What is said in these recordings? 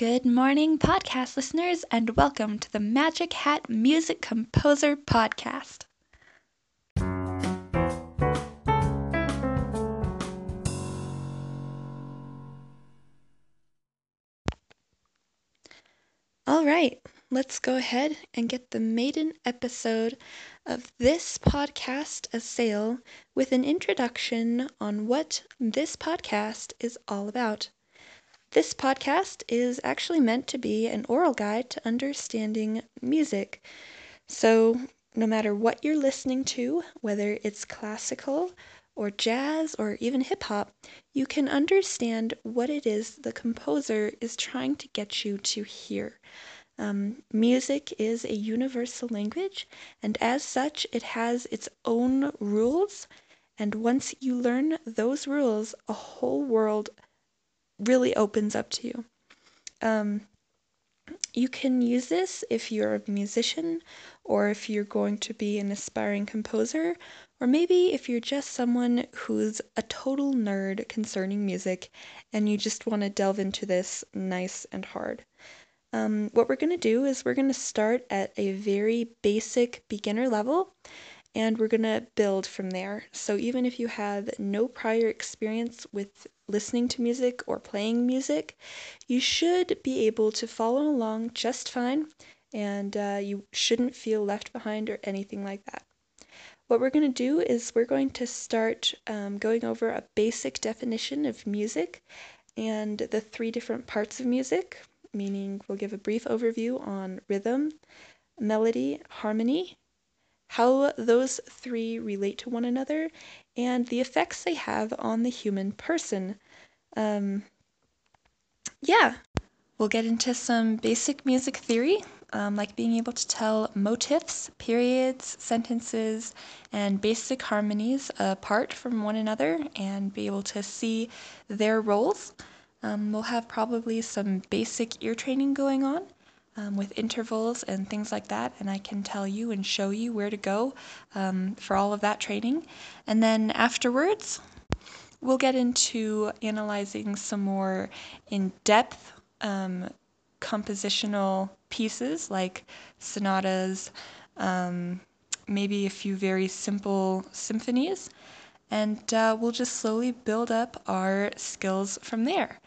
Good morning, podcast listeners, and welcome to the Magic Hat Music Composer Podcast. All right, let's go ahead and get the maiden episode of this podcast a sale with an introduction on what this podcast is all about. This podcast is actually meant to be an oral guide to understanding music. So, no matter what you're listening to, whether it's classical or jazz or even hip hop, you can understand what it is the composer is trying to get you to hear. Um, music is a universal language, and as such, it has its own rules. And once you learn those rules, a whole world really opens up to you. Um, you can use this if you're a musician or if you're going to be an aspiring composer, or maybe if you're just someone who's a total nerd concerning music and you just want to delve into this nice and hard. Um, what we're going to do is we're going to start at a very basic beginner level and we're going to build from there. So even if you have no prior experience with listening to music or playing music, you should be able to follow along just fine and uh, you shouldn't feel left behind or anything like that. What we're going to do is we're going to start um, going over a basic definition of music and the three different parts of music, meaning we'll give a brief overview on rhythm, melody, harmony, how those three relate to one another, and the effects they have on the human person. Um, yeah, we'll get into some basic music theory, um, like being able to tell motifs, periods, sentences, and basic harmonies apart from one another and be able to see their roles. Um, we'll have probably some basic ear training going on um, with intervals and things like that, and I can tell you and show you where to go um, for all of that training. And then afterwards, we'll get into analyzing some more in depth um, compositional pieces like sonatas, um, maybe a few very simple symphonies, and uh, we'll just slowly build up our skills from there.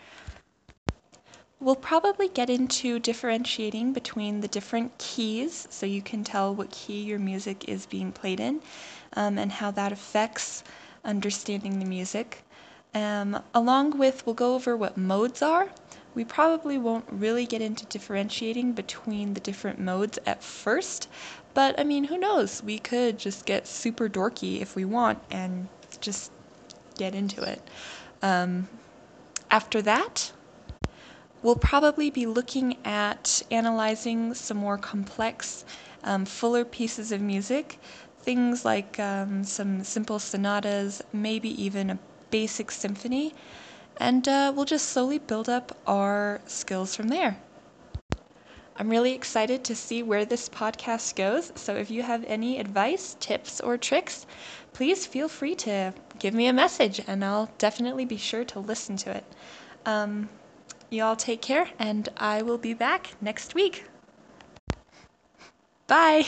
We'll probably get into differentiating between the different keys so you can tell what key your music is being played in um, and how that affects understanding the music. Um, along with, we'll go over what modes are. We probably won't really get into differentiating between the different modes at first, but I mean, who knows? We could just get super dorky if we want and just get into it. Um, after that, We'll probably be looking at analyzing some more complex, um, fuller pieces of music, things like um, some simple sonatas, maybe even a basic symphony, and uh, we'll just slowly build up our skills from there. I'm really excited to see where this podcast goes, so if you have any advice, tips, or tricks, please feel free to give me a message and I'll definitely be sure to listen to it. Um, you all take care, and I will be back next week. Bye.